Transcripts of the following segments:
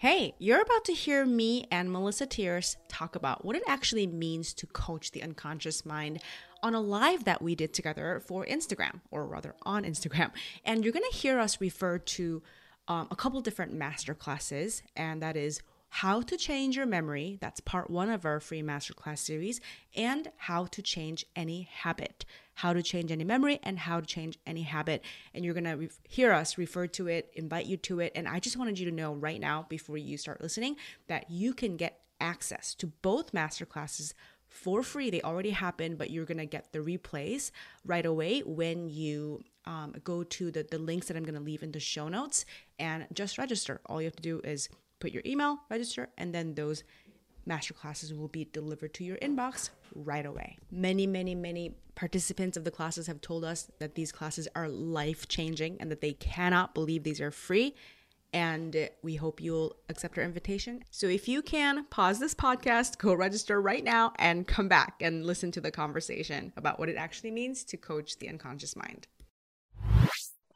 Hey, you're about to hear me and Melissa Tiers talk about what it actually means to coach the unconscious mind on a live that we did together for Instagram, or rather on Instagram. And you're going to hear us refer to um, a couple different master classes, and that is how to change your memory. That's part one of our free masterclass series, and how to change any habit. How to change any memory and how to change any habit. And you're gonna re- hear us refer to it, invite you to it. And I just wanted you to know right now, before you start listening, that you can get access to both masterclasses for free. They already happened, but you're gonna get the replays right away when you um, go to the, the links that I'm gonna leave in the show notes and just register. All you have to do is put your email, register, and then those masterclasses will be delivered to your inbox right away. Many, many, many participants of the classes have told us that these classes are life changing and that they cannot believe these are free. And we hope you'll accept our invitation. So if you can, pause this podcast, go register right now, and come back and listen to the conversation about what it actually means to coach the unconscious mind.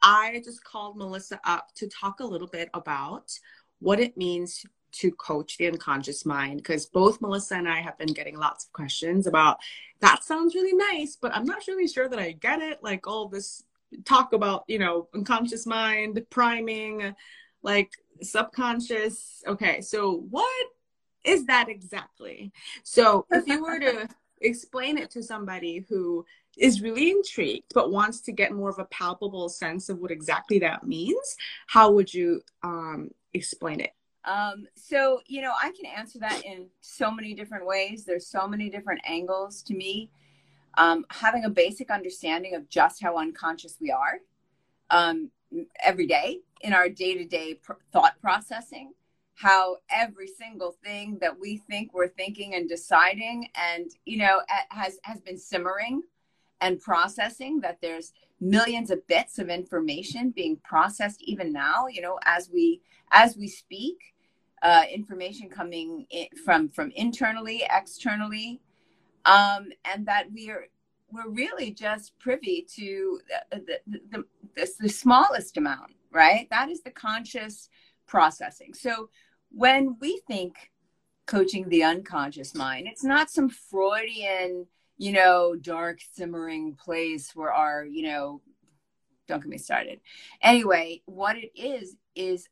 I just called Melissa up to talk a little bit about what it means to coach the unconscious mind because both Melissa and I have been getting lots of questions about that sounds really nice, but I'm not really sure that I get it. Like all this talk about, you know, unconscious mind, priming, like subconscious. Okay, so what is that exactly? So if you were to explain it to somebody who is really intrigued but wants to get more of a palpable sense of what exactly that means, how would you um, explain it? Um, so, you know, I can answer that in so many different ways. There's so many different angles to me. Um, having a basic understanding of just how unconscious we are um, every day in our day to day thought processing, how every single thing that we think we're thinking and deciding and, you know, has, has been simmering and processing, that there's millions of bits of information being processed even now, you know, as we as we speak, uh, information coming in from from internally, externally, um, and that we are we're really just privy to the the, the, the, the smallest amount, right? That is the conscious processing. So when we think coaching the unconscious mind, it's not some Freudian, you know, dark simmering place where our, you know, don't get me started. Anyway, what it is is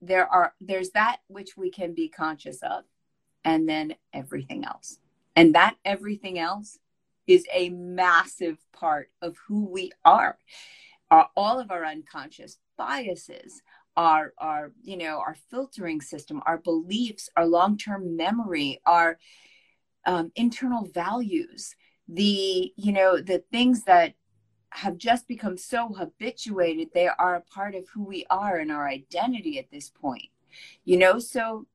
there are there's that which we can be conscious of and then everything else and that everything else is a massive part of who we are our, all of our unconscious biases our our you know our filtering system our beliefs our long-term memory our um, internal values the you know the things that have just become so habituated they are a part of who we are and our identity at this point you know? So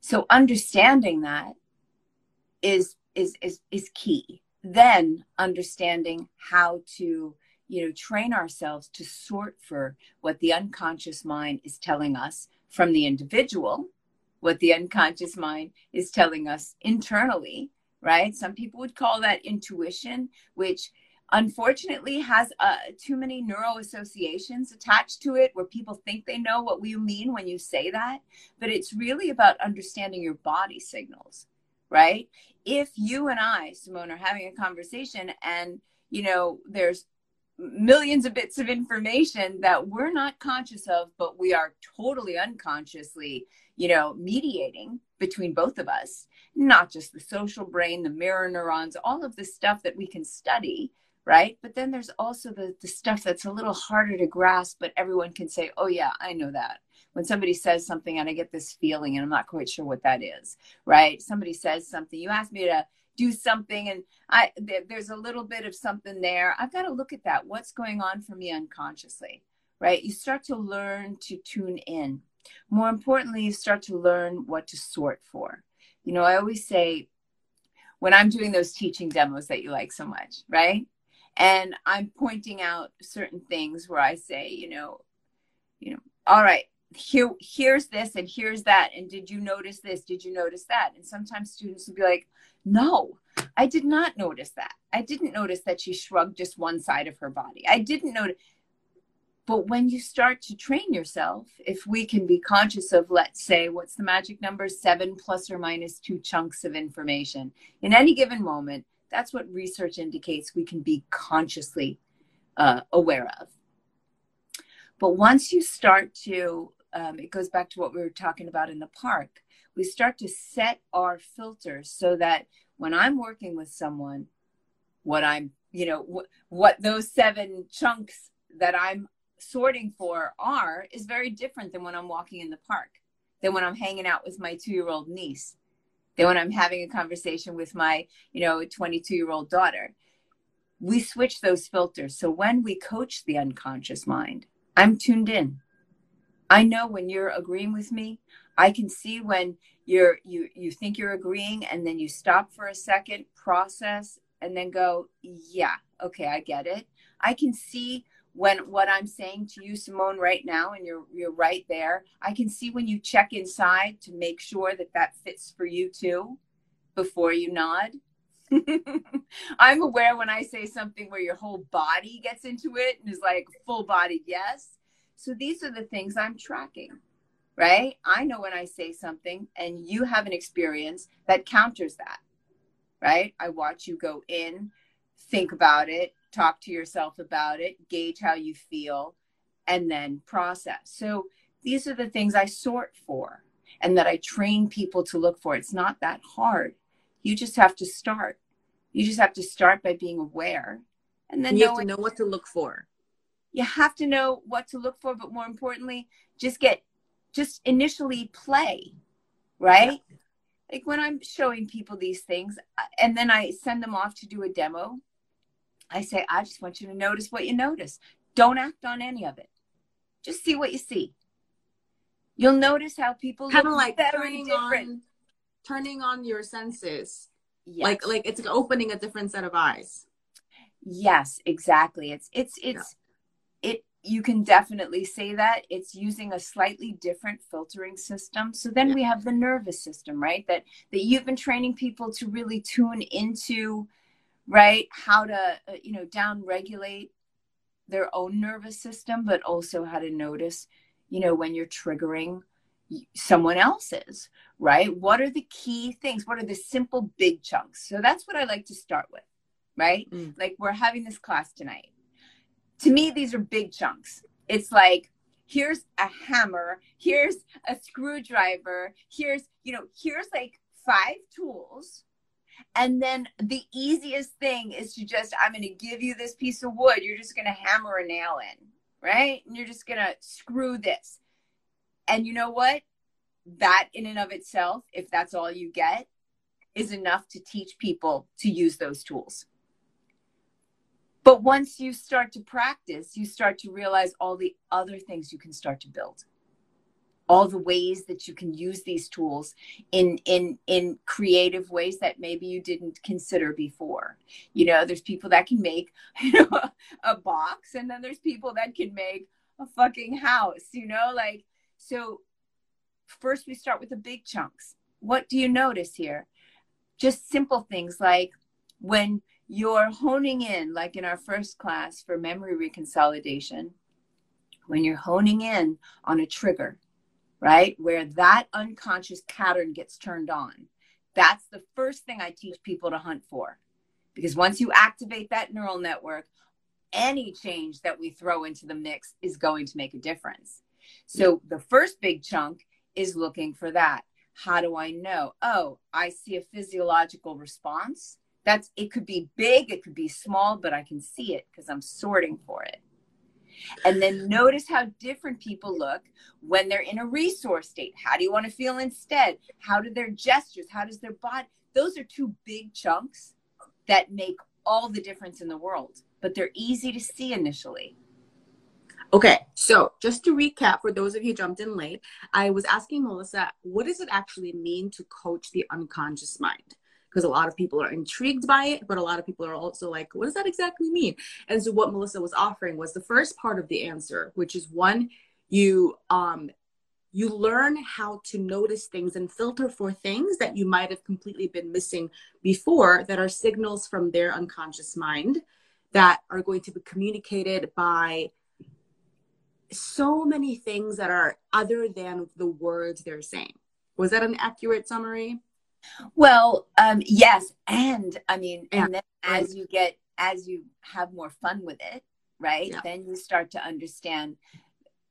so understanding that is is is is key. Then understanding how to you know train ourselves to sort for what the unconscious mind is telling us from the individual what the unconscious mind is telling us internally right? Some people would call that intuition which unfortunately has uh, too many neural associations attached to it where people think they know what you mean when you say that but it's really about understanding your body signals right? If you and i simone are having a conversation and you know there's millions of bits of information that we're not conscious of but we are totally unconsciously you know mediating between both of us not just the social brain the mirror neurons all of the stuff that we can study right? But then there's also the, the stuff that's a little harder to grasp, but everyone can say, oh, yeah, I know that. When somebody says something and I get this feeling and I'm not quite sure what that is, right? Somebody says something, you ask me to do something and I there's a little bit of something there. I've got to look at that. What's going on for me unconsciously, right? You start to learn to tune in. More importantly, you start to learn what to sort for. You know, I always say when I'm doing those teaching demos that you like so much, right? and i'm pointing out certain things where i say you know you know all right here here's this and here's that and did you notice this did you notice that and sometimes students will be like no i did not notice that i didn't notice that she shrugged just one side of her body i didn't notice But when you start to train yourself, if we can be conscious of, let's say, what's the magic number? Seven plus or minus two chunks of information in any given moment, that's what research indicates we can be consciously uh, aware of. But once you start to, um, it goes back to what we were talking about in the park, we start to set our filters so that when I'm working with someone, what I'm, you know, wh- what those seven chunks that I'm sorting for are is very different than when I'm walking in the park, than when I'm hanging out with my two year old niece, than when I'm having a conversation with my, you know, 22 year old daughter. We switch those filters. So when we coach the unconscious mind, I'm tuned in. I know when you're agreeing with me. I can see when you're you you think you're agreeing and then you stop for a second, process and then go, "Yeah, okay, I get it." I can see when what I'm saying to you, Simone, right now, and you're you're right there. I can see when you check inside to make sure that that fits for you too, before you nod. I'm aware when I say something where your whole body gets into it and is like full body yes. So these are the things I'm tracking, right? I know when I say something and you have an experience that counters that, right? I watch you go in, think about it, talk to yourself about it, gauge how you feel, and then process. So these are the things I sort for and that I train people to look for. It's not that hard. You just have to start. You just have to start by being aware. And then you have to know what to look for. You have to know what to look for, but more importantly, just get just initially play, right? Yeah. Like when I'm showing people these things uh, and then I send them off to do a demo, I say, I just want you to notice what you notice. Don't act on any of it. Just see what you see. You'll notice how people kind of like turning different. on, turning on your senses. Yes. Like like it's opening a different set of eyes. Yes, exactly. It's it's it's yeah. it you can definitely say that it's using a slightly different filtering system. So then yeah. we have the nervous system right? That that you've been training people to really tune into right? How to uh, you know down regulate their own nervous system but also how to notice you know when you're triggering someone else's right? What are the key things? What are the simple big chunks? So that's what i like to start with right? Mm. like we're having this class tonight to me these are big chunks it's like here's a hammer here's a screwdriver here's you know here's like five tools and then the easiest thing is to just, I'm going to give you this piece of wood. You're just going to hammer a nail in, right? And you're just going to screw this. And you know what? That in and of itself, if that's all you get, is enough to teach people to use those tools. But once you start to practice, you start to realize all the other things you can start to build. All the ways that you can use these tools in in in creative ways that maybe you didn't consider before. You know there's people that can make you know a, a box and then there's people that can make a fucking house you know like so first we start with the big chunks. What do you notice here? Just simple things like when you're honing in like in our first class for memory reconsolidation when you're honing in on a trigger right? Where that unconscious pattern gets turned on. That's the first thing I teach people to hunt for. Because once you activate that neural network, any change that we throw into the mix is going to make a difference. So the first big chunk is looking for that. How do I know? Oh, I see a physiological response. That's it could be big, it could be small, but I can see it because I'm sorting for it. And then notice how different people look when they're in a resource state. How do you want to feel instead? How do their gestures? How does their body? Those are two big chunks that make all the difference in the world, but they're easy to see initially. Okay, so just to recap for those of you jumped in late, I was asking Melissa, what does it actually mean to coach the unconscious mind? Because a lot of people are intrigued by it, but a lot of people are also like, what does that exactly mean? And so what Melissa was offering was the first part of the answer, which is one, you um you learn how to notice things and filter for things that you might have completely been missing before that are signals from their unconscious mind that are going to be communicated by so many things that are other than the words they're saying. Was that an accurate summary? Well, um, yes, and I mean, yeah. and then as you get as you have more fun with it, right? Yeah. Then you start to understand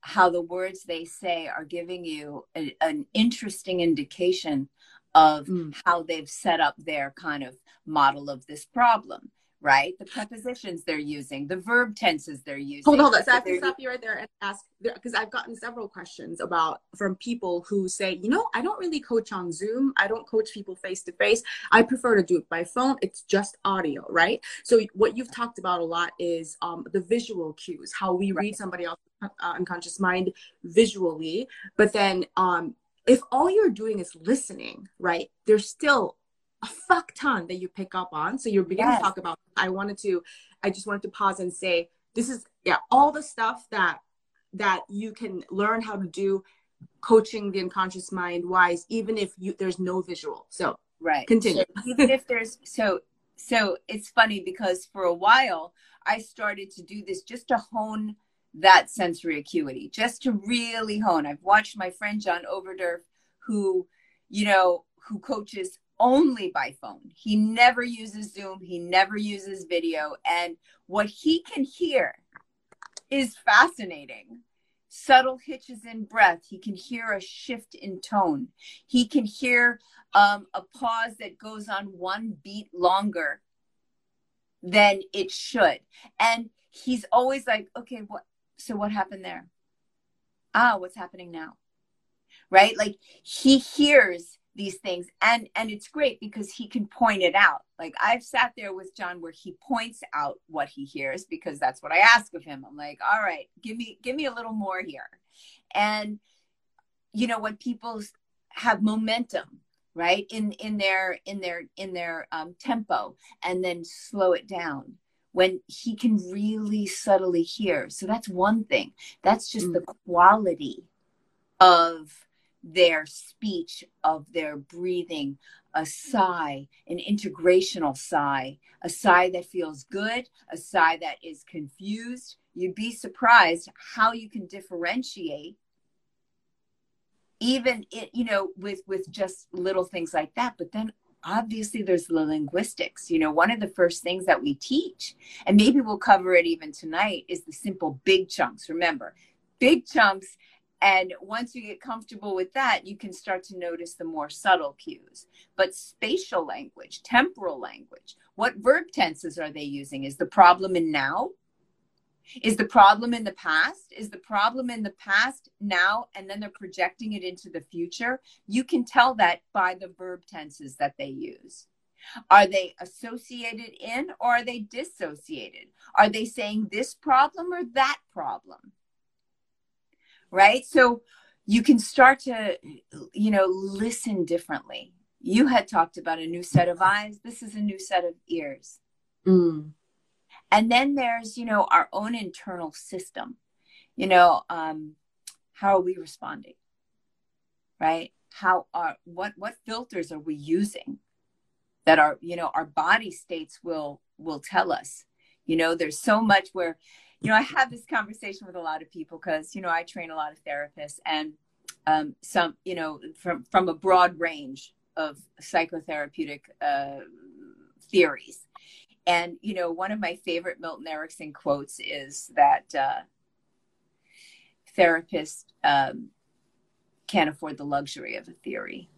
how the words they say are giving you a, an interesting indication of mm. how they've set up their kind of model of this problem right? The prepositions they're using, the verb tenses they're using. Hold on, hold on. So I have to stop you right there and ask because I've gotten several questions about from people who say, you know, I don't really coach on Zoom. I don't coach people face to face. I prefer to do it by phone. It's just audio, right? So what you've talked about a lot is um, the visual cues, how we right. read somebody else's uh, unconscious mind visually, but then um, if all you're doing is listening, right? There's still a fuck ton that you pick up on. So you're beginning yes. to talk about. I wanted to, I just wanted to pause and say, this is yeah, all the stuff that that you can learn how to do coaching the unconscious mind wise, even if you there's no visual. So right, continue. So even if there's so so it's funny because for a while I started to do this just to hone that sensory acuity, just to really hone. I've watched my friend John Overdurf, who, you know, who coaches only by phone. He never uses Zoom, he never uses video. And what he can hear is fascinating. Subtle hitches in breath. He can hear a shift in tone. He can hear um, a pause that goes on one beat longer than it should. And he's always like, okay, what? So what happened there? Ah, what's happening now? Right? Like he hears these things. And and it's great because he can point it out. Like i've sat there with john where he points out what he hears because that's what i ask of him. I'm like all right give me give me a little more here. And you know when people have momentum right in in their in their in their um, tempo and then slow it down when he can really subtly hear. So that's one thing. That's just mm. the quality of their speech, of their breathing, a sigh, an integrational sigh, a sigh that feels good, a sigh that is confused. You'd be surprised how you can differentiate even it, you know with with just little things like that. But then obviously there's the linguistics. You know one of the first things that we teach and maybe we'll cover it even tonight is the simple big chunks. Remember big chunks and once you get comfortable with that, you can start to notice the more subtle cues. But spatial language, temporal language, what verb tenses are they using? Is the problem in now? Is the problem in the past? Is the problem in the past now and then they're projecting it into the future? You can tell that by the verb tenses that they use. Are they associated in or are they dissociated? Are they saying this problem or that problem? Right? So you can start to, you know, listen differently. You had talked about a new set of eyes. This is a new set of ears. Mm. And then there's, you know, our own internal system. You know, um, how are we responding? Right? How are what what filters are we using that our, you know, our body states will will tell us. You know, there's so much where you know, I have this conversation with a lot of people because, you know, I train a lot of therapists and um, some, you know, from, from a broad range of psychotherapeutic uh, theories. And, you know, one of my favorite Milton Erickson quotes is that uh, therapists um, can't afford the luxury of a theory.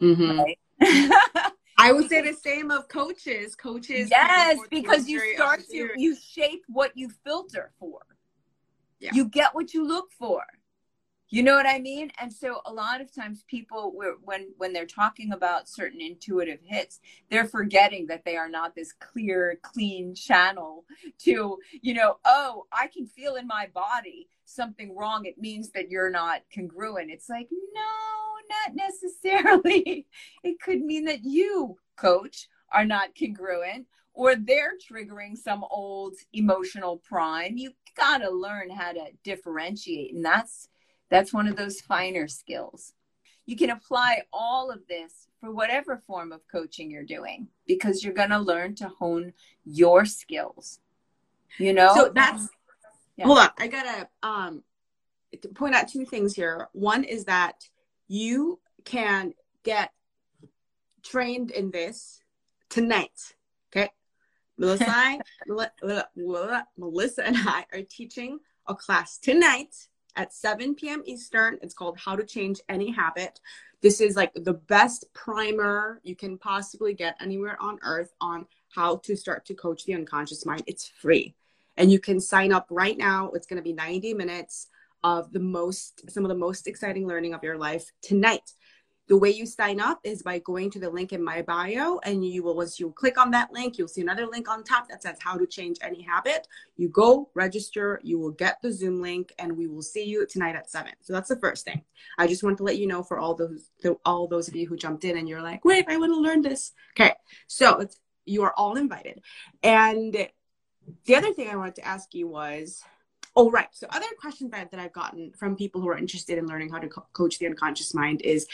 Mm-hmm. Right? I would say the same of coaches. Coaches. Yes, because you start to you shape what you filter for. Yeah. You get what you look for. You know what I mean? And so a lot of times people when when they're talking about certain intuitive hits, they're forgetting that they are not this clear, clean channel to, you know, oh, I can feel in my body something wrong. It means that you're not congruent. It's like, no, not necessarily. It could mean that you, coach, are not congruent or they're triggering some old emotional prime. You got to learn how to differentiate and that's that's one of those finer skills. You can apply all of this for whatever form of coaching you're doing because you're going to learn to hone your skills. You know? So that's Yeah. Hold on. I gotta um point out two things here. One is that you can get trained in this tonight. Okay. Melissa, I, Melissa and I are teaching a class tonight at 7 p.m. Eastern. It's called How to Change Any Habit. This is like the best primer you can possibly get anywhere on earth on how to start to coach the unconscious mind. It's free. And you can sign up right now. It's going to be 90 minutes of the most, some of the most exciting learning of your life tonight. The way you sign up is by going to the link in my bio, and you will, once you click on that link, you'll see another link on top that says how to change any habit. You go register, you will get the Zoom link, and we will see you tonight at seven. So that's the first thing. I just want to let you know for all those, the, all those of you who jumped in and you're like, wait, I want to learn this. Okay, so you are all invited. And the other thing I wanted to ask you was Oh, right. So, other questions that, that I've gotten from people who are interested in learning how to co- coach the unconscious mind is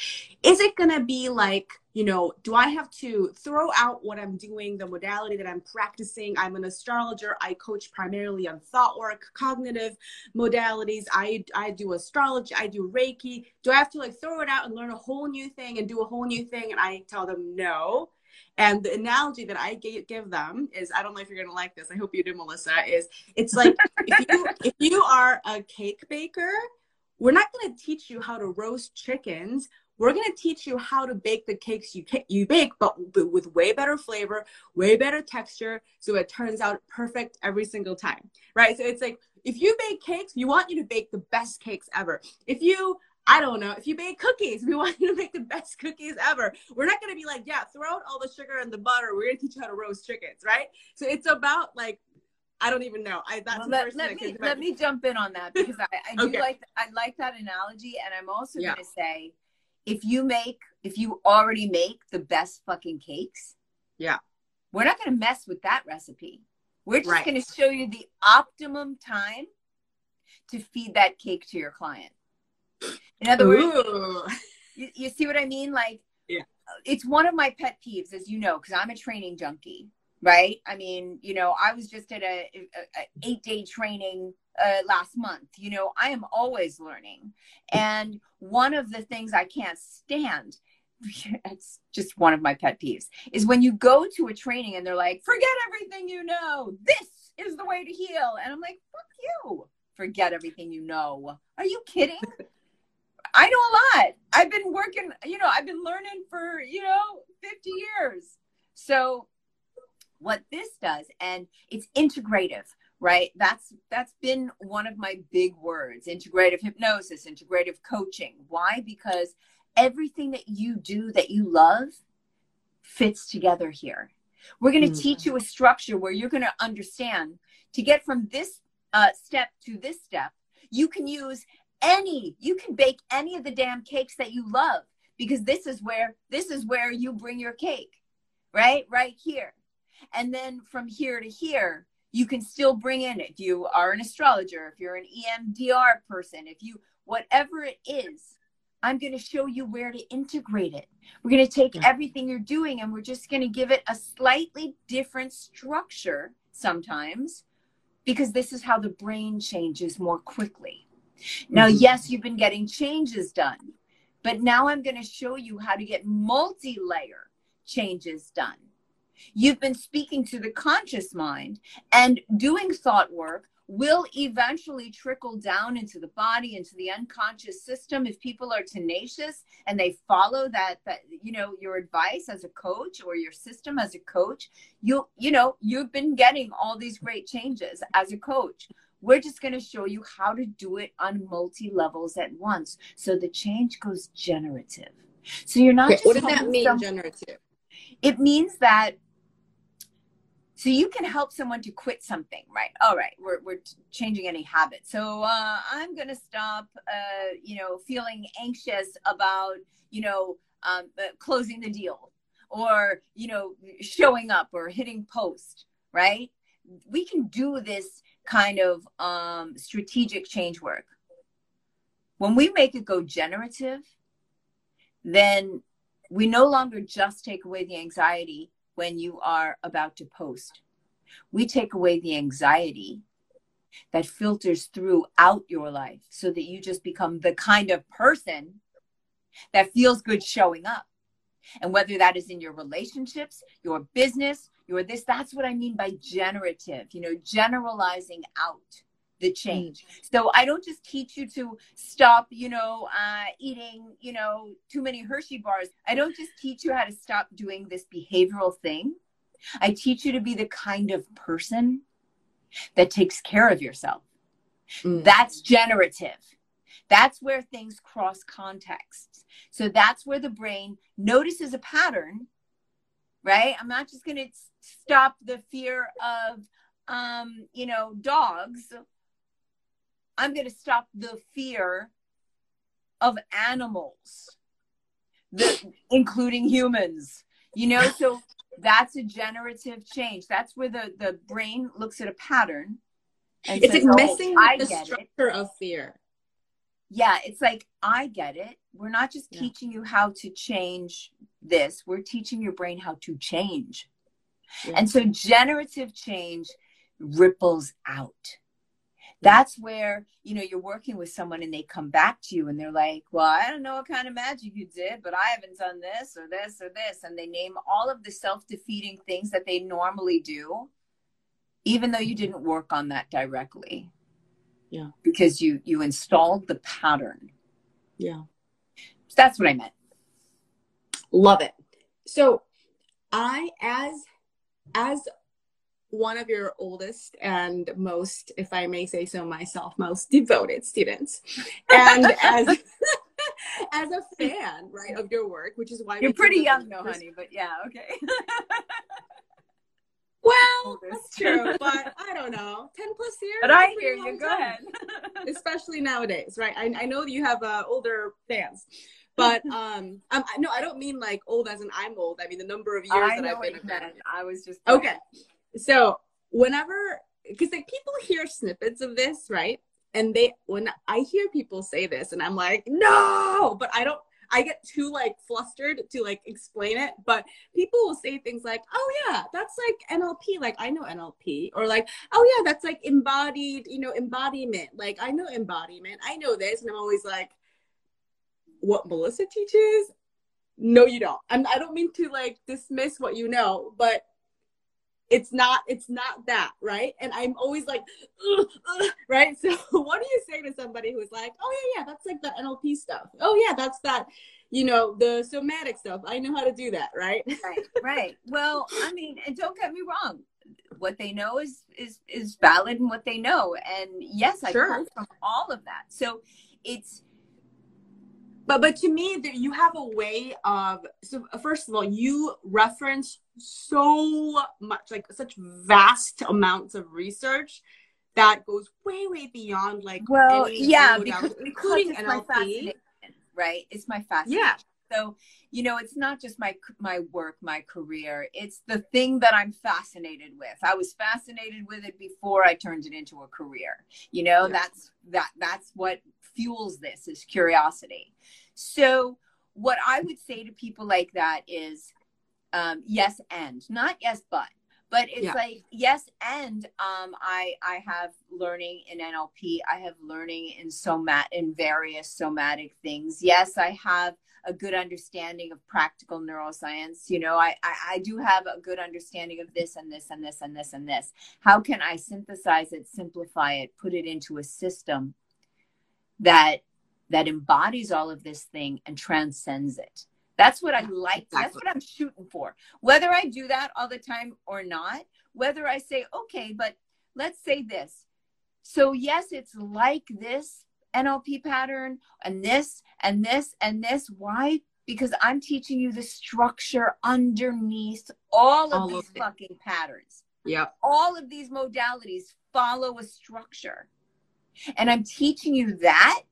Is it going to be like, you know, do I have to throw out what I'm doing, the modality that I'm practicing? I'm an astrologer. I coach primarily on thought work, cognitive modalities. I, I do astrology, I do Reiki. Do I have to like throw it out and learn a whole new thing and do a whole new thing? And I tell them no and the analogy that I give them is I don't know if you're going to like this. I hope you do, Melissa. Is it's like if you if you are a cake baker, we're not going to teach you how to roast chickens. We're going to teach you how to bake the cakes you you bake, but, with way better flavor, way better texture, so it turns out perfect every single time, right? So it's like if you bake cakes, we want you to bake the best cakes ever. If you I don't know. If you bake cookies, we want you to make the best cookies ever. We're not going to be like, yeah, throw out all the sugar and the butter. We're going to teach you how to roast chickens, right? So it's about like, I don't even know. I that's well, let, let me let me jump in on that because I, I do like I like that analogy, and I'm also yeah. going to say, if you make if you already make the best fucking cakes, yeah, we're not going to mess with that recipe. We're just right. going to show you the optimum time to feed that cake to your client. In other Ooh. words, you, you, see what I mean? Like, yeah. it's one of my pet peeves, as you know, because I'm a training junkie, right? I mean, you know, I was just at a, a, a eight day training uh, last month. You know, I am always learning, and one of the things I can't stand. It's just one of my pet peeves is when you go to a training and they're like, forget everything you know. This is the way to heal. And I'm like, fuck you. Forget everything you know. Are you kidding? I know a lot. I've been working, you know, I've been learning for, you know, 50 years. So what this does, and it's integrative, right? That's that's been one of my big words, integrative hypnosis, integrative coaching. Why? Because everything that you do that you love fits together here. We're going to mm-hmm. teach you a structure where you're going to understand to get from this uh, step to this step. You can use any you can bake any of the damn cakes that you love because this is where this is where you bring your cake right? Right here. And then from here to here you can still bring in if you are an astrologer if you're an emdr person if you whatever it is i'm going to show you where to integrate it. We're going to take yeah. everything you're doing and we're just going to give it a slightly different structure sometimes because this is how the brain changes more quickly now, mm-hmm. yes, you've been getting changes done, but now I'm going to show you how to get multi layer changes done. You've been speaking to the conscious mind and doing thought work will eventually trickle down into the body into the unconscious system if people are tenacious and they follow that that you know your advice as a coach or your system as a coach you you know you've been getting all these great changes as a coach we're just going to show you how to do it on multi levels at once. So the change goes generative. So you're not. Okay, what does that mean, some, generative? It means that. So you can help someone to quit something, right? All right, we're we're changing any habit. So uh, I'm going to stop, uh, you know, feeling anxious about, you know, um, uh, closing the deal, or you know, showing up or hitting post, right? We can do this kind of um, strategic change work. When we make it go generative, then we no longer just take away the anxiety when you are about to post. We take away the anxiety that filters throughout your life so that you just become the kind of person that feels good showing up. And whether that is in your relationships, your business, your this, that's what I mean by generative, you know, generalizing out the change. So I don't just teach you to stop, you know, uh, eating, you know, too many Hershey bars. I don't just teach you how to stop doing this behavioral thing. I teach you to be the kind of person that takes care of yourself. Mm. That's generative. That's where things cross contexts. So that's where the brain notices a pattern, right? I'm not just going to stop the fear of, um, you know, dogs. I'm going to stop the fear of animals, the, including humans. You know, so that's a generative change. That's where the, the brain looks at a pattern. And it's says, like missing oh, the structure it. of fear. Yeah, it's like, I get it. We're not just yeah. teaching you how to change this, we're teaching your brain how to change. Yeah. And so generative change ripples out that's where you know you're working with someone and they come back to you and they're like well i don't know what kind of magic you did but i haven't done this or this or this and they name all of the self-defeating things that they normally do even though you didn't work on that directly yeah because you you installed the pattern yeah so that's what i meant love it so i as as one of your oldest and most, if I may say so myself, most devoted students. And as as a fan, right, of your work, which is why you're pretty young though, honey, but yeah, okay. well, that's true, but I don't know, ten plus years. But I hear you. Go ahead. Especially nowadays, right? I, I know that you have uh, older fans, but um, um, no, I don't mean like old as in I'm old. I mean the number of years I that I've been a fan. I was just okay so whenever because like people hear snippets of this right and they when i hear people say this and i'm like no but i don't i get too like flustered to like explain it but people will say things like oh yeah that's like nlp like i know nlp or like oh yeah that's like embodied you know embodiment like i know embodiment i know this and i'm always like what melissa teaches? No you don't. I'm, i don't mean to like dismiss what you know but it's not it's not that right? And i'm always like ugh, ugh, right? So what do you say to somebody who's like oh yeah yeah that's like that nlp stuff. Oh yeah that's that you know the somatic stuff. I know how to do that right? Right right. Well i mean and don't get me wrong. What they know is is is valid and what they know. And yes i sure. from all of that. So it's but but to me you have a way of so first of all you reference so much like such vast amounts of research that goes way way beyond like well yeah because, including because NLP right? It's my fascination. Yeah. So you know it's not just my my work my career. It's the thing that i'm fascinated with. I was fascinated with it before i turned it into a career. You know yeah. that's that that's what fuels this is curiosity. So what i would say to people like that is um, yes and not yes but but it's yeah. like yes and um, i i have learning in nlp i have learning in somat in various somatic things. Yes i have a good understanding of practical neuroscience. You know I, I i do have a good understanding of this and this and this and this and this. How can i synthesize it simplify it put it into a system that that embodies all of this thing and transcends it that's what I like. Exactly. That's what I'm shooting for. Whether I do that all the time or not, whether I say, okay, but let's say this. So, yes, it's like this NLP pattern and this and this and this. Why? Because I'm teaching you the structure underneath all of all these of fucking patterns. Yeah. All of these modalities follow a structure. And I'm teaching you that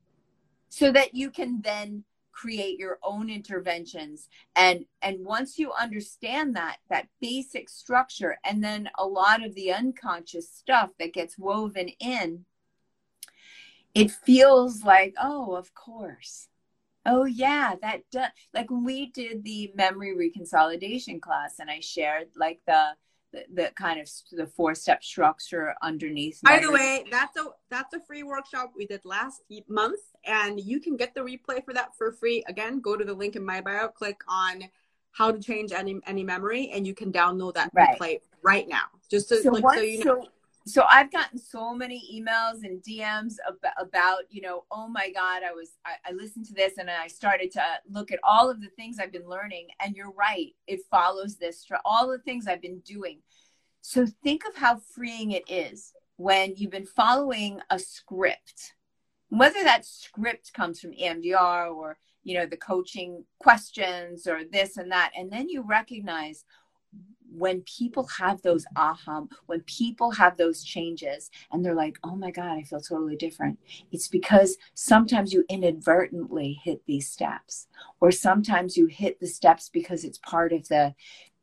so that you can then create your own interventions. And and once you understand that that basic structure and then a lot of the unconscious stuff that gets woven in it feels like oh of course. Oh yeah that does like when we did the memory reconsolidation class and i shared like the the, the kind of the four step structure underneath. By the way, that's a that's a free workshop we did last month, and you can get the replay for that for free. Again, go to the link in my bio, click on how to change any any memory, and you can download that right. replay right now. Just to, so, like, so you know. So- so I've gotten so many emails and DMs about, about you know, oh my God, I was, I, I, listened to this and I started to look at all of the things I've been learning. And you're right, it follows this all the things I've been doing. So think of how freeing it is when you've been following a script, whether that script comes from EMDR or, you know, the coaching questions or this and that. And then you recognize, when people have those aha, when people have those changes and they're like, oh my God, I feel totally different, it's because sometimes you inadvertently hit these steps, or sometimes you hit the steps because it's part of the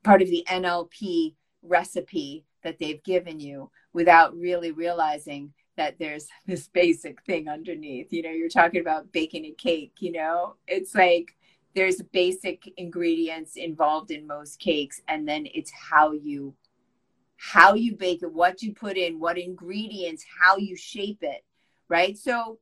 part of the NLP recipe that they've given you without really realizing that there's this basic thing underneath. You know, you're talking about baking a cake, you know, it's like there's basic ingredients involved in most cakes and then it's how you how you bake it what you put in what ingredients how you shape it right? So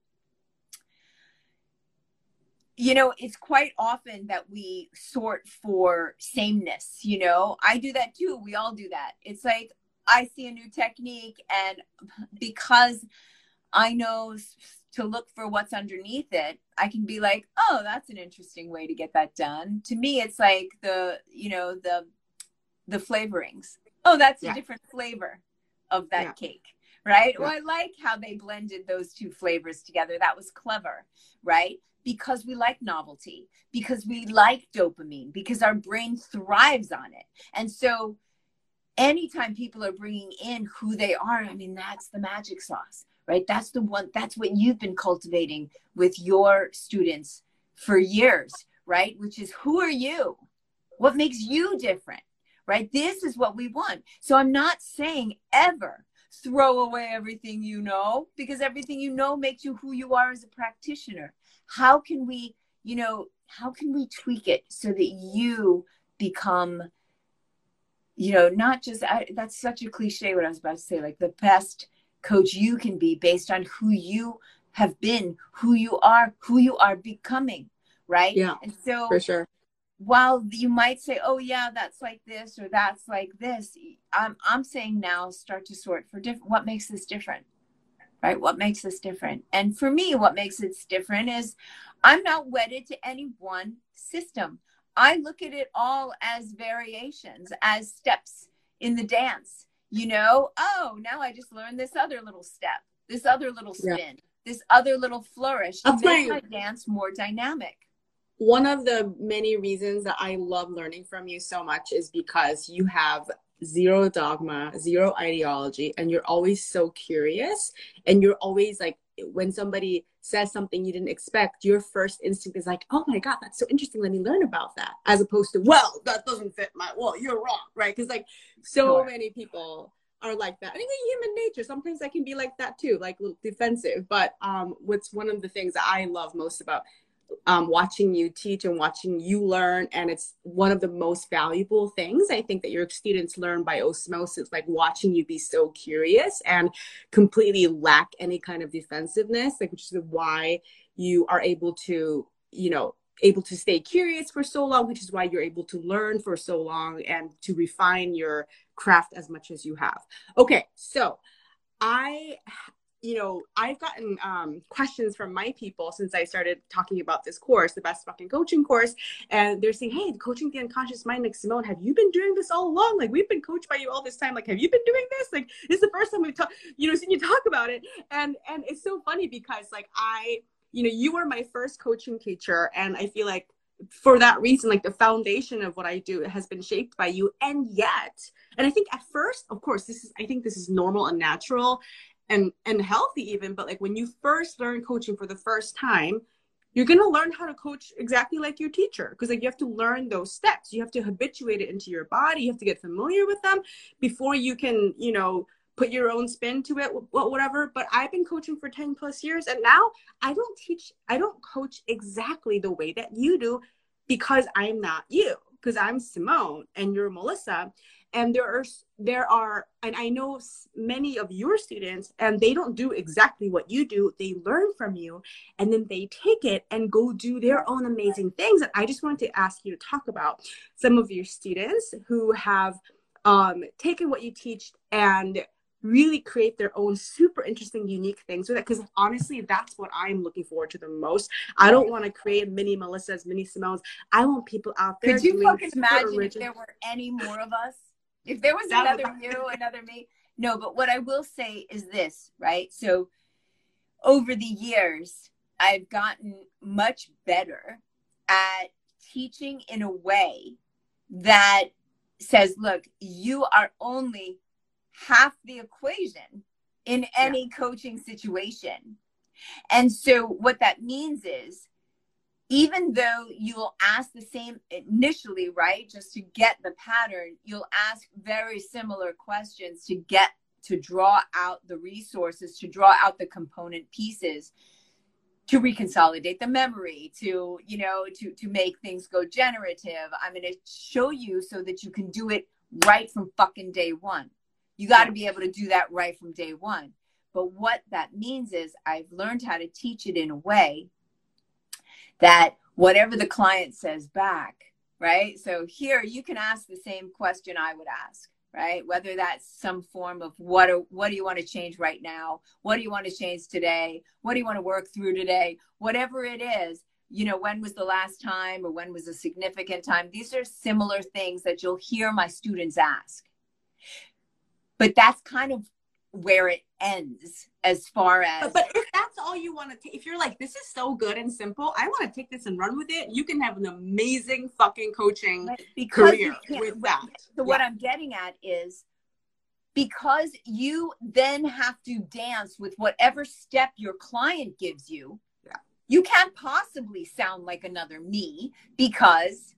you know it's quite often that we sort for sameness you know? I do that too we all do that. It's like i see a new technique and because i know to look for what's underneath it, I can be like, oh, that's an interesting way to get that done. To me, it's like the, you know, the the flavorings. Oh, that's yeah. a different flavor of that yeah. cake. Right. Yeah. Well, I like how they blended those two flavors together. That was clever. Right. Because we like novelty, because we like dopamine, because our brain thrives on it. And so anytime people are bringing in who they are, I mean, that's the magic sauce right? That's the one, that's what you've been cultivating with your students for years, right? Which is who are you? What makes you different, right? This is what we want. So I'm not saying ever throw away everything you know because everything you know makes you who you are as a practitioner. How can we, you know, how can we tweak it so that you become you know not just I, that's such a cliche what i was about to say like the best coach you can be based on who you have been, who you are, who you are becoming, right? Yeah. And so for sure. While you might say, "Oh yeah, that's like this or that's like this," I'm I'm saying now start to sort for different. What makes this different? Right? What makes this different? And for me, what makes it different is I'm not wedded to any one system. I look at it all as variations, as steps in the dance you know oh now i just learned this other little step this other little spin yeah. this other little flourish. To make my dance more dynamic. One of the many reasons that i love learning from you so much is because you have zero dogma zero ideology and you're always so curious and you're always like when somebody says something you didn't expect, your first instinct is like, oh my God, that's so interesting. Let me learn about that. As opposed to, well, that doesn't fit my, well, you're wrong, right? Because like so sure. many people are like that. I think human nature, sometimes I can be like that too, like defensive. But um, what's one of the things that I love most about um, watching you teach and watching you learn. And it's one of the most valuable things I think that your students learn by osmosis, like watching you be so curious and completely lack any kind of defensiveness, like which is why you are able to, you know, able to stay curious for so long, which is why you're able to learn for so long and to refine your craft as much as you have. Okay, so I you know, I've gotten um, questions from my people since I started talking about this course, the best fucking coaching course. And they're saying, Hey, coaching the unconscious mind, like Simone, have you been doing this all along? Like we've been coached by you all this time. Like, have you been doing this? Like, this is the first time we've talked, you know, seen you talk about it. And, and it's so funny because like I, you know, you were my first coaching teacher. And I feel like for that reason, like the foundation of what I do has been shaped by you. And yet, and I think at first, of course, this is, I think this is normal and natural and and healthy even but like when you first learn coaching for the first time you're going to learn how to coach exactly like your teacher because like you have to learn those steps. You have to habituate it into your body. You have to get familiar with them before you can you know put your own spin to it whatever. But i've been coaching for 10 plus years and now i don't teach i don't coach exactly the way that you do because i'm not you because i'm simone and you're melissa and there are there are and i know many of your students and they don't do exactly what you do they learn from you and then they take it and go do their own amazing things and i just wanted to ask you to talk about some of your students who have um, taken what you teach and really create their own super interesting, unique things with it. Because honestly, that's what I'm looking forward to the most. I don't want to create mini Melissas, mini Simones. I want people out there. Could you fucking imagine original- if there were any more of us? If there was another you, another me? No, but what I will say is this, right? So over the years, I've gotten much better at teaching in a way that says, look, you are only half the equation in any yeah. coaching situation. And so what that means is even though you'll ask the same initially, right? Just to get the pattern, you'll ask very similar questions to get to draw out the resources, to draw out the component pieces to reconsolidate the memory to you know to to make things go generative i'm going to show you so that you can do it right from fucking day one you got to be able to do that right from day one. But what that means is I've learned how to teach it in a way that whatever the client says back, right? So here you can ask the same question I would ask, right? Whether that's some form of what are, what do you want to change right now? What do you want to change today? What do you want to work through today? Whatever it is, you know, when was the last time or when was a significant time? These are similar things that you'll hear my students ask but that's kind of where it ends as far as but, if that's all you want to take if you're like this is so good and simple i want to take this and run with it you can have an amazing fucking coaching career with that so yeah. what i'm getting at is because you then have to dance with whatever step your client gives you yeah. you can't possibly sound like another me because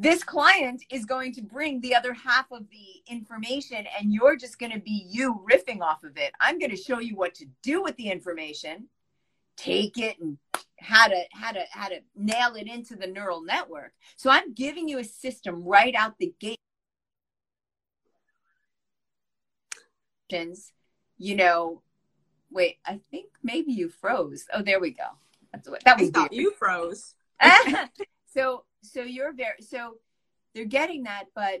this client is going to bring the other half of the information and you're just going to be you riffing off of it. I'm going to show you what to do with the information take it and how to how to how to nail it into the neural network. So i'm giving you a system right out the gate. You know wait i think maybe you froze. Oh there we go. That's what that was you froze so so you're very so they're getting that but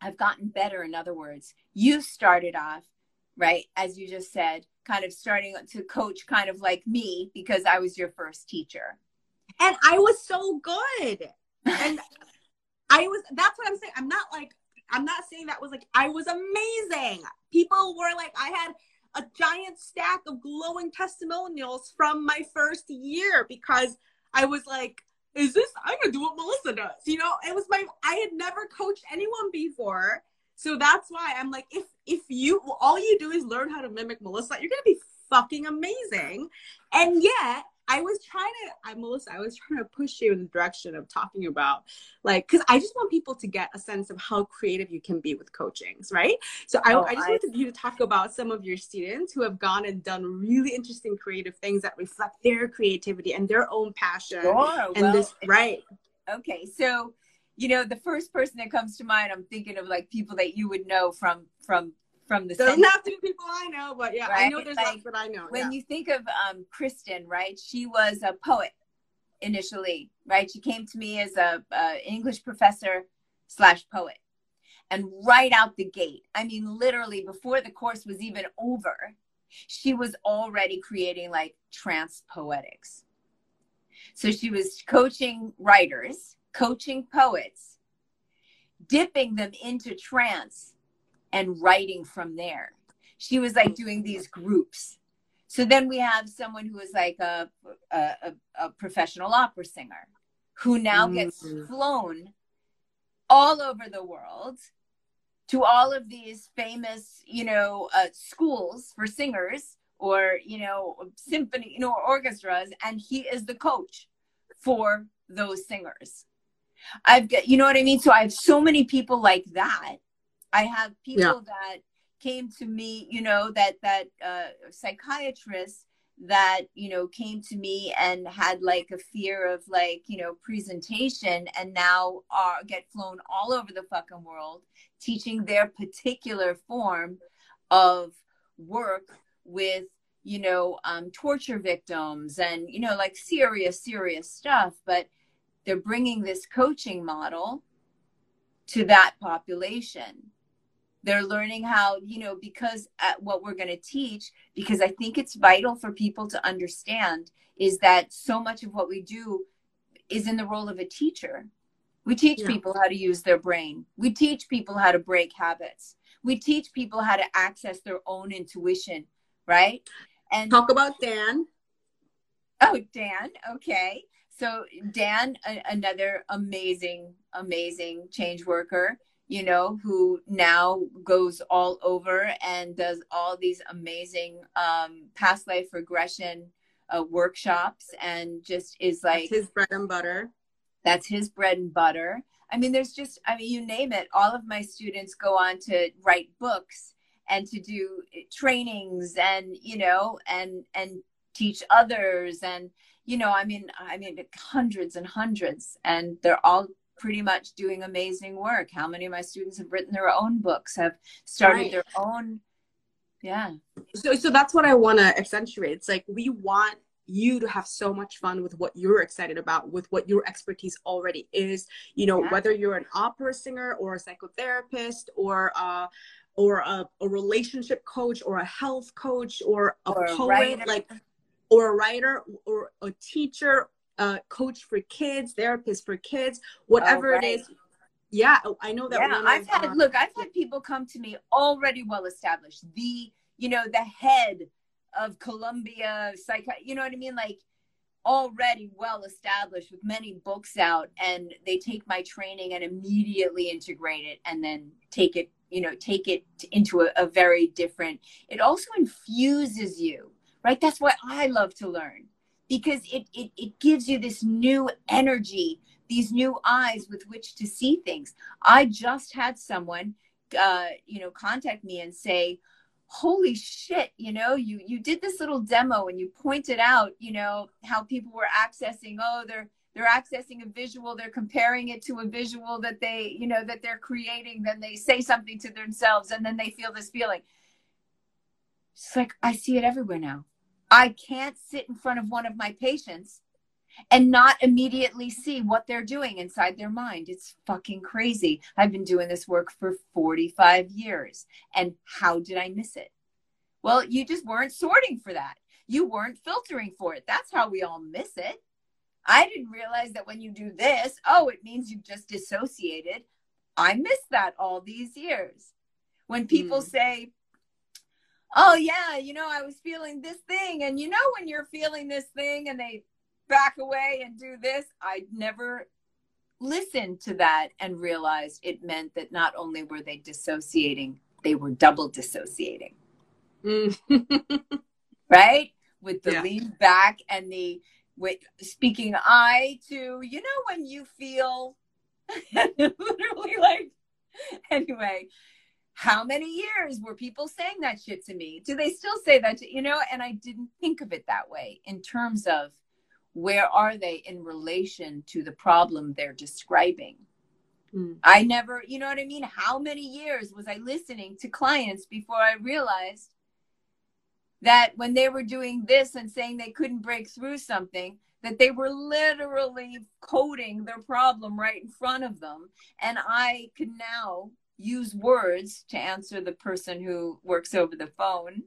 i've gotten better in other words. You started off right as you just said kind of starting to coach kind of like me because i was your first teacher. And i was so good. And i was that's what i'm saying. I'm not like i'm not saying that was like i was amazing. People were like i had a giant stack of glowing testimonials from my first year because i was like is this i'm gonna do what melissa does you know? It was my i had never coached anyone before. So that's why i'm like if if you all you do is learn how to mimic melissa you're gonna be fucking amazing. And yet I was trying to, I Melissa, I was trying to push you in the direction of talking about like, because I just want people to get a sense of how creative you can be with coachings, right? So I, oh, I just I, wanted you to talk about some of your students who have gone and done really interesting creative things that reflect their creativity and their own passion. Sure. And well, this, right? Okay, so you know the first person that comes to mind, I'm thinking of like people that you would know from from from the have to be people I know, but yeah, right? I know there's like, lots that I know. When yeah. you think of um, Kristen, right? She was a poet initially, right? She came to me as a, a English professor slash poet, and right out the gate, I mean, literally before the course was even over, she was already creating like trance poetics. So she was coaching writers, coaching poets, dipping them into trance and writing from there. She was like doing these groups. So then we have someone who is like a, a, a professional opera singer who now mm-hmm. gets flown all over the world to all of these famous, you know, uh, schools for singers or, you know, symphony, you know, orchestras. And he is the coach for those singers. I've got, you know what I mean? So I have so many people like that I have people yeah. that came to me, you know, that that uh, psychiatrists that you know came to me and had like a fear of like you know presentation and now are get flown all over the fucking world teaching their particular form of work with you know um, torture victims and you know like serious serious stuff but they're bringing this coaching model to that population they're learning how you know because at what we're going to teach because i think it's vital for people to understand is that so much of what we do is in the role of a teacher. We teach yeah. people how to use their brain. We teach people how to break habits. We teach people how to access their own intuition right? And talk about dan. Oh dan okay. So dan a- another amazing amazing change worker you know, who now goes all over and does all these amazing um, past life regression uh, workshops and just is like that's his bread and butter. That's his bread and butter. I mean, there's just, I mean, you name it. All of my students go on to write books and to do trainings and, you know, and, and teach others. And, you know, I mean, I mean, hundreds and hundreds, and they're all pretty much doing amazing work. How many of my students have written their own books, have started right. their own yeah. So so that's what I want to accentuate. It's like we want you to have so much fun with what you're excited about with what your expertise already is you know yeah. whether you're an opera singer or a psychotherapist or uh or a, a relationship coach or a health coach or a or poet a like or a writer or a teacher uh, coach for kids, therapist for kids, whatever oh, right. it is. Yeah, oh, I know that. Yeah, I've had look. I've had people come to me already well established. The you know the head of Columbia psych. You know what I mean? Like already well established with many books out, and they take my training and immediately integrate it, and then take it. You know, take it into a, a very different. It also infuses you, right? That's what I love to learn because it, it, it gives you this new energy, these new eyes with which to see things. I just had someone, uh, you know, contact me and say, holy shit you know you you did this little demo and you pointed out you know how people were accessing oh they're they're accessing a visual they're comparing it to a visual that they you know that they're creating then they say something to themselves and then they feel this feeling it's like i see it everywhere now I can't sit in front of one of my patients and not immediately see what they're doing inside their mind. It's fucking crazy. I've been doing this work for 45 years. And how did I miss it? Well, you just weren't sorting for that. You weren't filtering for it. That's how we all miss it. I didn't realize that when you do this, oh, it means you've just dissociated. I missed that all these years. When people mm. say, oh yeah you know i was feeling this thing and you know when you're feeling this thing and they back away and do this i never listened to that and realized it meant that not only were they dissociating they were double dissociating mm. right with the yeah. lean back and the with speaking i to you know when you feel literally like anyway how many years were people saying that shit to me? Do they still say that, to, you know? And I didn't think of it that way in terms of where are they in relation to the problem they're describing. Mm. I never, you know what I mean? How many years was I listening to clients before I realized that when they were doing this and saying they couldn't break through something, that they were literally coding their problem right in front of them. And I could now use words to answer the person who works over the phone.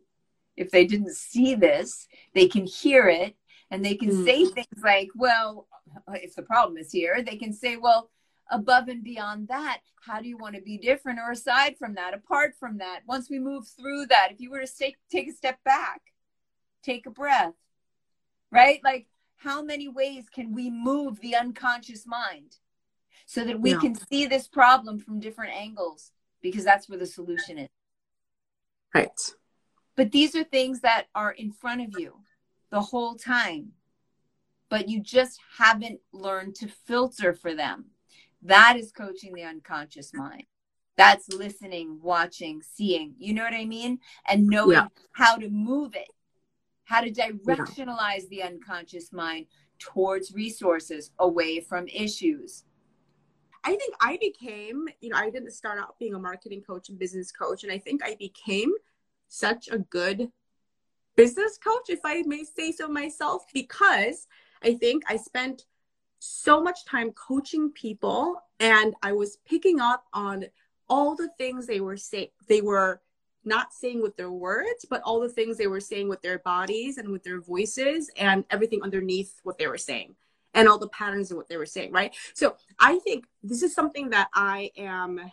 If they didn't see this, they can hear it and they can mm. say things like, well, if the problem is here, they can say, well, above and beyond that, how do you want to be different or aside from that, apart from that? Once we move through that, if you were to take, take a step back, take a breath, right? Like, how many ways can we move the unconscious mind? So that we can see this problem from different angles because that's where the solution is. Right. But these are things that are in front of you the whole time, but you just haven't learned to filter for them. That is coaching the unconscious mind. That's listening, watching, seeing. You know what I mean? And knowing yeah. how to move it, how to directionalize the unconscious mind towards resources away from issues. I think I became, you know, I didn't start out being a marketing coach and business coach, and I think I became such a good business coach, if I may say so myself, because I think I spent so much time coaching people and I was picking up on all the things they were saying they were not saying with their words, but all the things they were saying with their bodies and with their voices and everything underneath what they were saying and all the patterns of what they were saying, right? So I think this is something that I am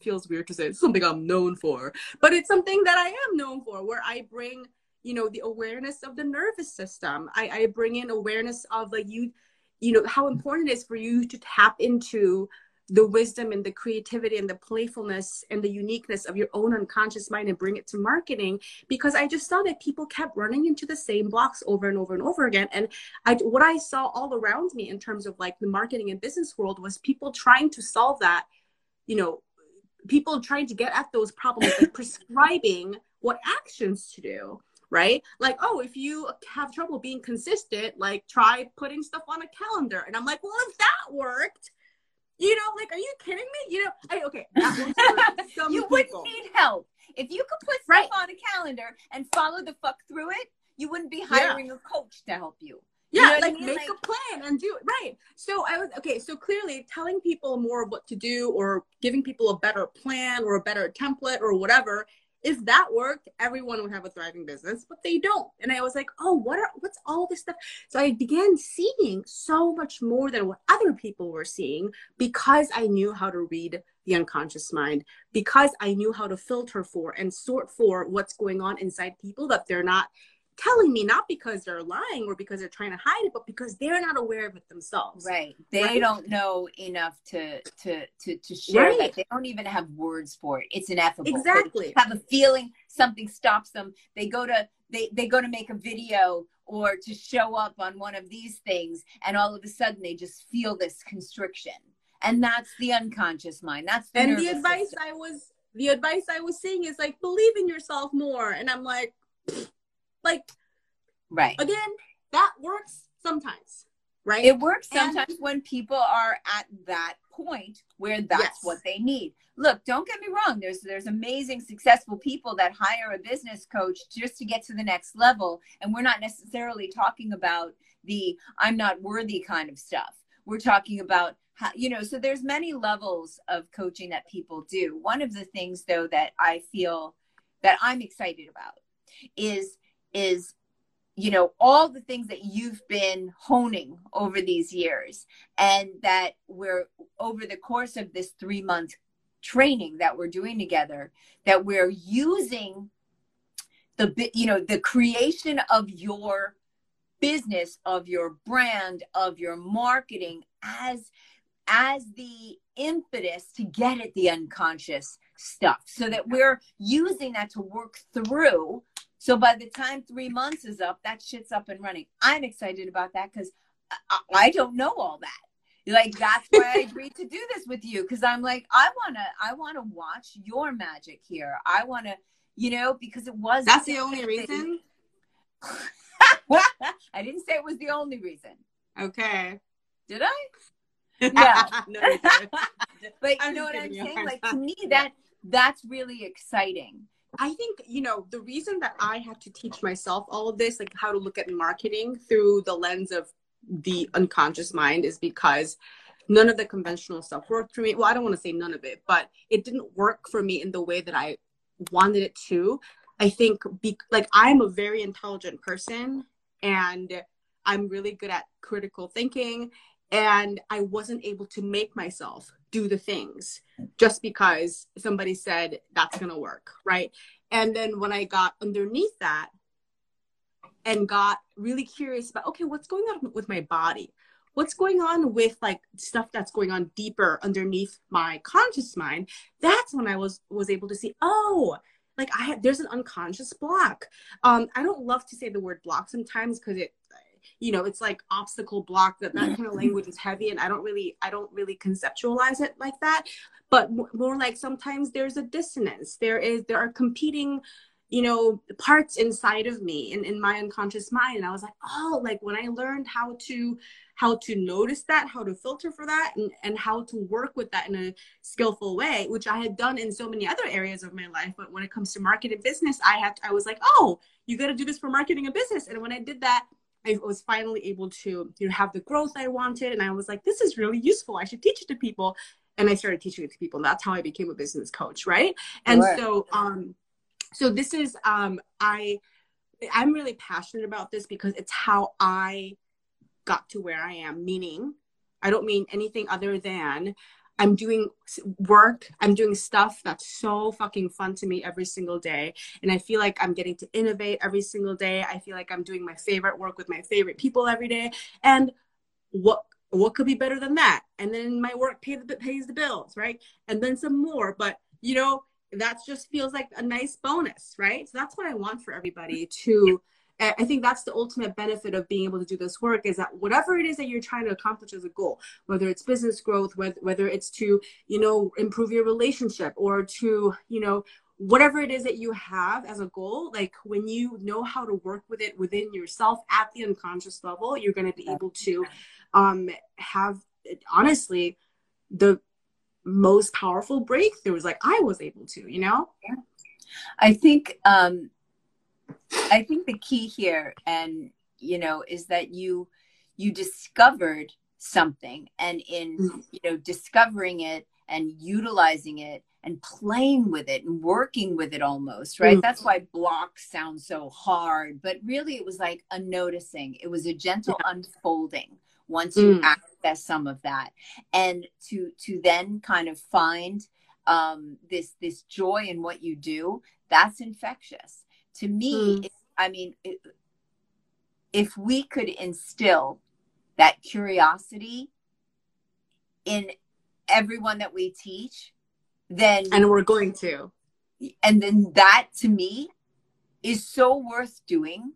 feels weird to say it's something I'm known for, but it's something that I am known for where I bring, you know, the awareness of the nervous system. I, I bring in awareness of like you, you know, how important it is for you to tap into the wisdom and the creativity and the playfulness and the uniqueness of your own unconscious mind and bring it to marketing because i just saw that people kept running into the same blocks over and over and over again. And I, what i saw all around me in terms of like the marketing and business world was people trying to solve that you know people trying to get at those problems like prescribing what actions to do right? Like oh if you have trouble being consistent like try putting stuff on a calendar. And i'm like well if that worked you know, like, are you kidding me? You know, I, okay, you wouldn't need help if you could put stuff right. on a calendar and follow the fuck through it. You wouldn't be hiring yeah. a coach to help you. you yeah, like I mean? make like, a plan and do it right. So I was okay. So clearly, telling people more of what to do, or giving people a better plan, or a better template, or whatever if that worked, everyone would have a thriving business, but they don't. And I was like, oh, what are what's all this stuff? So I began seeing so much more than what other people were seeing because I knew how to read the unconscious mind, because I knew how to filter for and sort for what's going on inside people that they're not telling me not because they're lying or because they're trying to hide it but because they're not aware of it themselves. Right. They right? don't know enough to to to, to share right. that they don't even have words for it. It's ineffable. Exactly. they have a feeling something stops them. They go to they they go to make a video or to show up on one of these things and all of a sudden they just feel this constriction. And that's the unconscious mind. That's the and the advice system. i was the advice i was seeing is like believe in yourself more. And i'm like like, right. Again, that works sometimes, right? It works sometimes and, when people are at that point where that's yes. what they need. Look, don't get me wrong. There's there's amazing successful people that hire a business coach just to get to the next level, and we're not necessarily talking about the I'm not worthy kind of stuff. We're talking about how, you know, so there's many levels of coaching that people do. One of the things though that I feel that I'm excited about is is you know all the things that you've been honing over these years and that we're over the course of this 3 month training that we're doing together that we're using the you know the creation of your business of your brand of your marketing as as the impetus to get at the unconscious stuff so that we're using that to work through so by the time three months is up, that shit's up and running. I'm excited about that because I, I, don't know all that. Like that's why I agreed to do this with you because I'm like I wanna I wanna watch your magic here. I wanna you know because it was that's the only reason. I didn't say it was the only reason. Okay. Did I? Yeah. no, but you know what I'm saying? Like to me, that that's really exciting I think, you know, the reason that I had to teach myself all of this, like how to look at marketing through the lens of the unconscious mind, is because none of the conventional stuff worked for me. Well, I don't want to say none of it, but it didn't work for me in the way that I wanted it to. I think, be, like, I'm a very intelligent person and I'm really good at critical thinking. And I wasn't able to make myself do the things just because somebody said that's going to work, right? And then when I got underneath that and got really curious about, okay, what's going on with my body? What's going on with like stuff that's going on deeper underneath my conscious mind? That's when I was was able to see, oh, like I had there's an unconscious block. Um, I don't love to say the word block sometimes because it you know it's like obstacle block that that kind of language is heavy and i don't really i don't really conceptualize it like that. But more like sometimes there's a dissonance. There is there are competing you know parts inside of me and in, in my unconscious mind and i was like oh like when i learned how to how to notice that how to filter for that and, and how to work with that in a skillful way which i had done in so many other areas of my life but when it comes to marketing business i had i was like oh you got to do this for marketing and business. And when i did that I was finally able to you know have the growth I wanted and I was like this is really useful. I should teach it to people. And I started teaching it to people and that's how I became a business coach right? And sure. so um so this is um i i'm really passionate about this because it's how i got to where i am meaning i don't mean anything other than i'm doing work. I'm doing stuff that's so fucking fun to me every single day. And i feel like i'm getting to innovate every single day. I feel like i'm doing my favorite work with my favorite people every day. And what what could be better than that? And then my work pay the, pays the bills right? And then some more. But you know that just feels like a nice bonus, right? So that's what I want for everybody to. I think that's the ultimate benefit of being able to do this work is that whatever it is that you're trying to accomplish as a goal, whether it's business growth, whether, it's to, you know, improve your relationship or to, you know, whatever it is that you have as a goal, like when you know how to work with it within yourself at the unconscious level, you're going to be able to um, have honestly the most powerful breakthroughs like I was able to, you know? Yeah. I think um I think the key here and you know is that you you discovered something and in mm-hmm. you know discovering it and utilizing it and playing with it and working with it almost right mm. that's why blocks sound so hard but really it was like a noticing it was a gentle yeah. unfolding once you mm. access some of that and to to then kind of find um, this this joy in what you do that's infectious to me mm. it, i mean it, if we could instill that curiosity in everyone that we teach then and we're going to and then that to me is so worth doing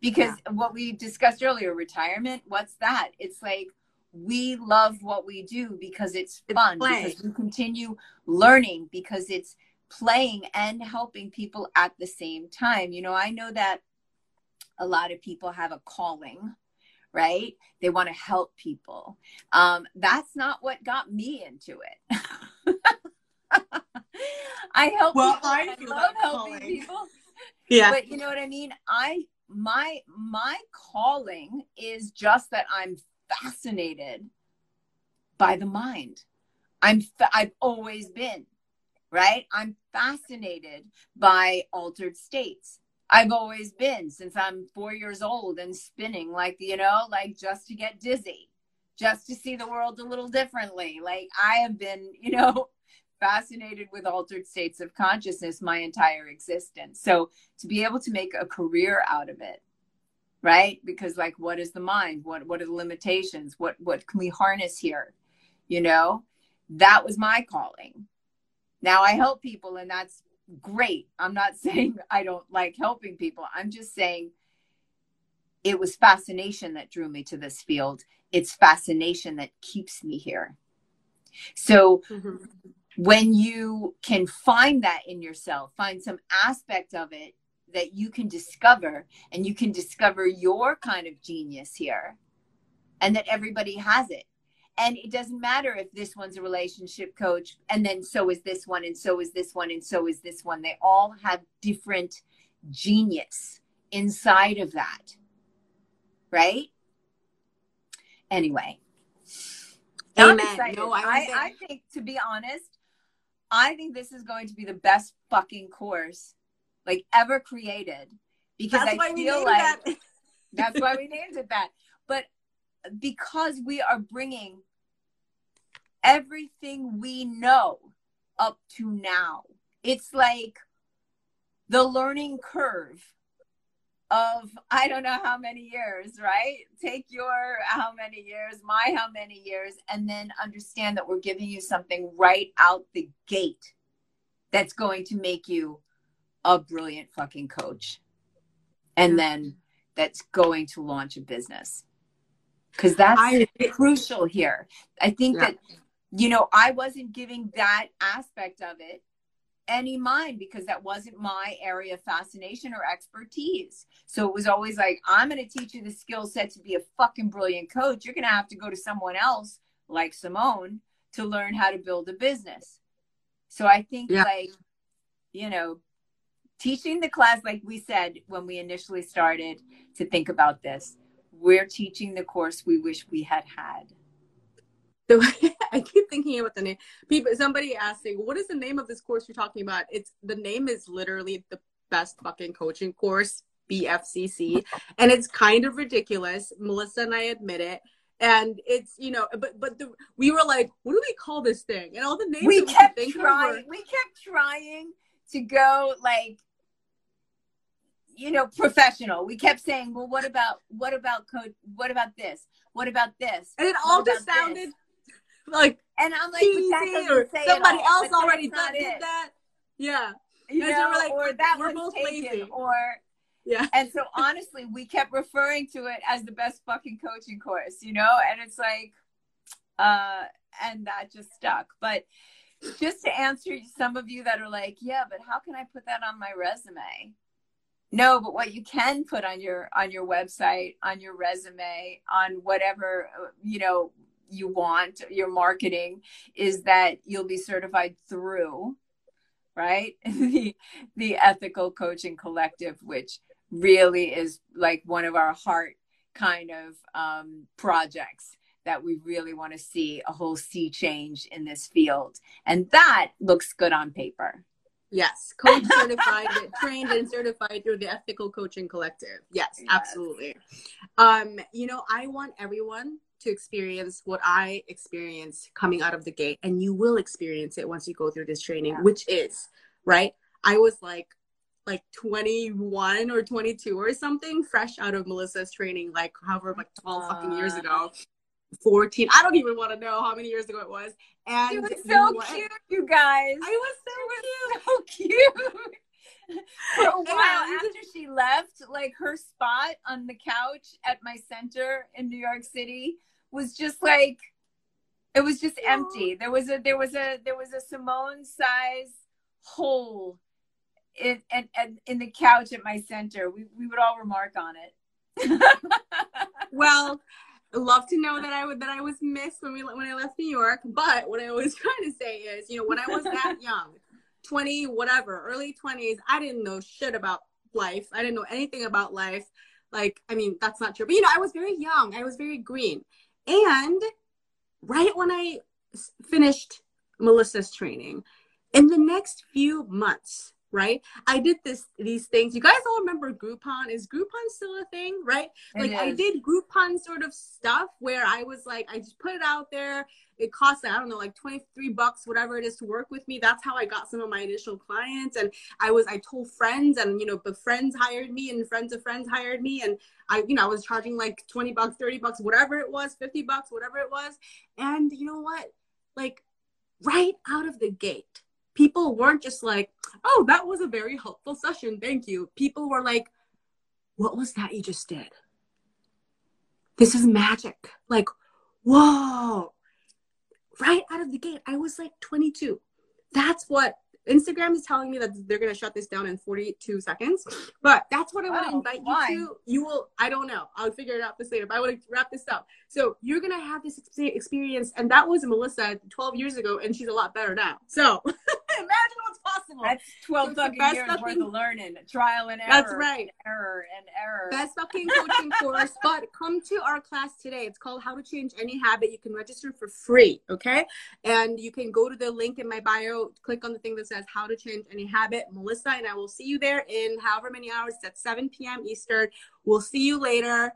because yeah. what we discussed earlier retirement what's that it's like we love what we do because it's fun it's because we continue learning because it's playing and helping people at the same time. You know i know that a lot of people have a calling right? They want to help people. Um, that's not what got me into it. I help well, people I, I love helping calling. people yeah. but you know what i mean? I my my calling is just that I'm fascinated by the mind. I'm I've always been, right? I'm fascinated by altered states. I've always been since I'm 4 years old and spinning like, you know, like just to get dizzy, just to see the world a little differently. Like I have been, you know, fascinated with altered states of consciousness my entire existence. So to be able to make a career out of it, right? Because like what is the mind? What what are the limitations? What what can we harness here? You know? That was my calling. Now I help people and that's great. I'm not saying I don't like helping people. I'm just saying it was fascination that drew me to this field. It's fascination that keeps me here. So mm-hmm when you can find that in yourself, find some aspect of it that you can discover, and you can discover your kind of genius here, and that everybody has it. And it doesn't matter if this one's a relationship coach, and then so is this one, and so is this one, and so is this one. They all have different genius inside of that. Right? Anyway. Amen. No, I, I, I think, to be honest, I think this is going to be the best fucking course like ever created because that's I feel like that. that's why we named it that. But because we are bringing everything we know up to now, it's like the learning curve of I don't know how many years, right? Take your how many years, my how many years, and then understand that we're giving you something right out the gate that's going to make you a brilliant fucking coach. And then that's going to launch a business. Because that's I, crucial here. I think yeah. that, you know, I wasn't giving that aspect of it any mind because that wasn't my area of fascination or expertise. So it was always like, I'm going to teach you the skill set to be a fucking brilliant coach. You're going to have to go to someone else like Simone to learn how to build a business. So I think, yeah. like, you know, teaching the class, like we said when we initially started to think about this, we're teaching the course we wish we had had. So I keep thinking about the name. People, somebody asking, "What is the name of this course you're talking about?" It's the name is literally the best fucking coaching course, BFCC, and it's kind of ridiculous. Melissa and I admit it, and it's you know, but but the, we were like, "What do we call this thing?" And all the names we kept trying. Were, we kept trying to go like you know professional we kept saying well what about what about code what about this what about this and it all just sounded this? Like and i'm like or somebody else already did that? Yeah. You know, we're like, or that we're both taken, lazy. or yeah. And so honestly we kept referring to it as the best fucking coaching course you know? And it's like uh and that just stuck. But just to answer some of you that are like yeah but how can i put that on my resume? No but what you can put on your on your website on your resume on whatever you know you want your marketing is that you'll be certified through right the the ethical coaching collective which really is like one of our heart kind of um, projects that we really want to see a whole sea change in this field and that looks good on paper Yes, coach certified, trained and certified through the Ethical Coaching Collective. Yes, yes, absolutely. Um, you know, I want everyone to experience what I experienced coming out of the gate, and you will experience it once you go through this training, yeah. which is right. I was like, like 21 or 22 or something, fresh out of Melissa's training, like however, like 12 uh, fucking years ago. 14 i don't even want to know how many years ago it was and it was so cute you guys i was so was cute so cute for a while after she left like her spot on the couch at my center in new york city was just like it was just empty there was a there was a there was a simone size hole in, and in, in the couch at my center we, we would all remark on it well love to know that I would that I was missed when we when I left New York. But what I was trying to say is, you know, when I was that young, twenty whatever, early twenties, I didn't know shit about life. I didn't know anything about life. Like, I mean, that's not true. But you know, I was very young. I was very green. And right when I finished Melissa's training, in the next few months, right? I did this these things. You guys all remember Groupon? Is Groupon still a thing, right? It like is. I did Groupon sort of stuff where I was like, I just put it out there. It costs I don't know, like 23 bucks, whatever it is to work with me. That's how I got some of my initial clients. And I was I told friends and you know, but friends hired me and friends of friends hired me. And I, you know, I was charging like 20 bucks, 30 bucks, whatever it was, 50 bucks, whatever it was. And you know what? Like right out of the gate people weren't just like, oh, that was a very helpful session. Thank you. People were like, what was that you just did? This is magic. Like, whoa. Right out of the gate, I was like 22. That's what Instagram is telling me that they're going to shut this down in 42 seconds. But that's what I want to oh, invite why? you to. You will, I don't know. I'll figure it out this later. But I want to wrap this up. So you're going to have this experience. And that was Melissa 12 years ago, and she's a lot better now. So imagine what's possible. That's 12 so fucking years fucking, worth of learning, trial and error. That's right. Error and error. Best fucking coaching course. But come to our class today. It's called How to Change Any Habit. You can register for free. Okay. And you can go to the link in my bio, click on the thing that says How to Change Any Habit. Melissa and I will see you there in however many hours. It's at 7 p.m. Eastern. We'll see you later.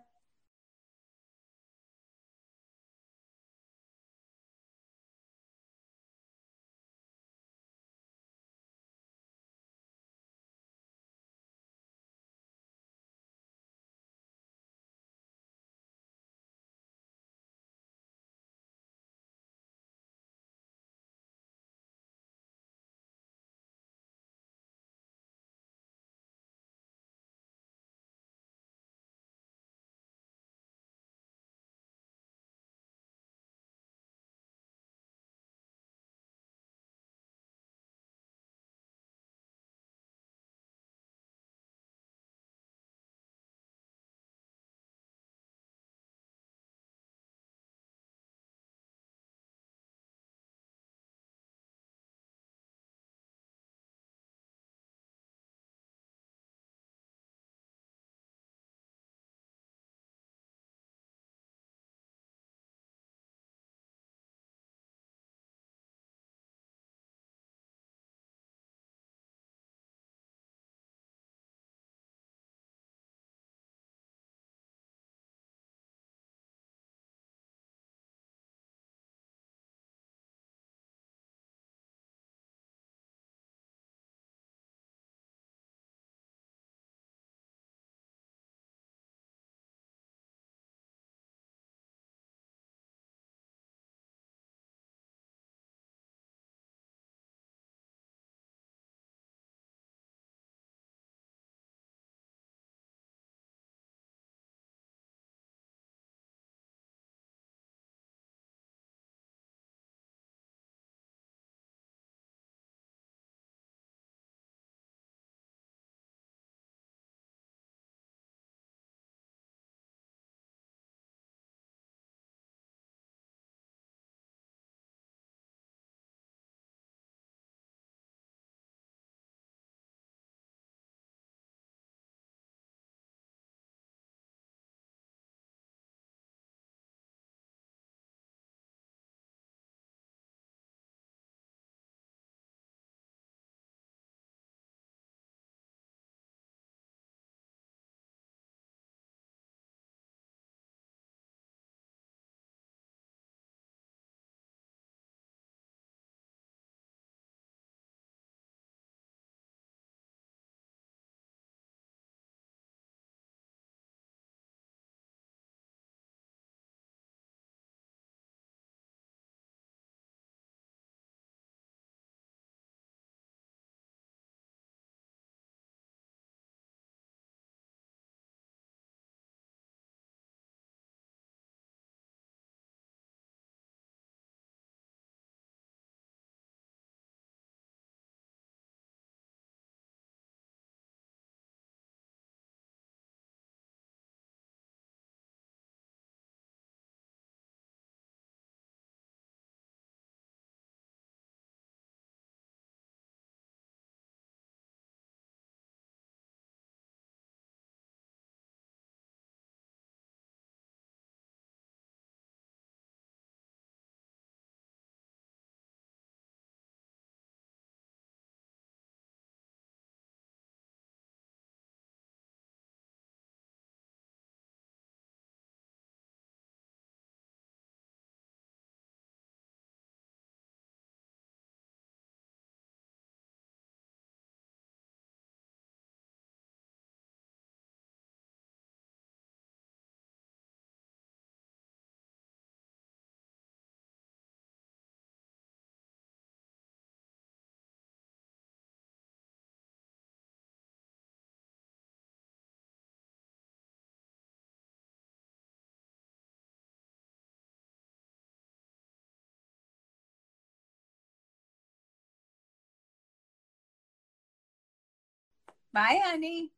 Bye, honey.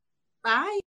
Bye.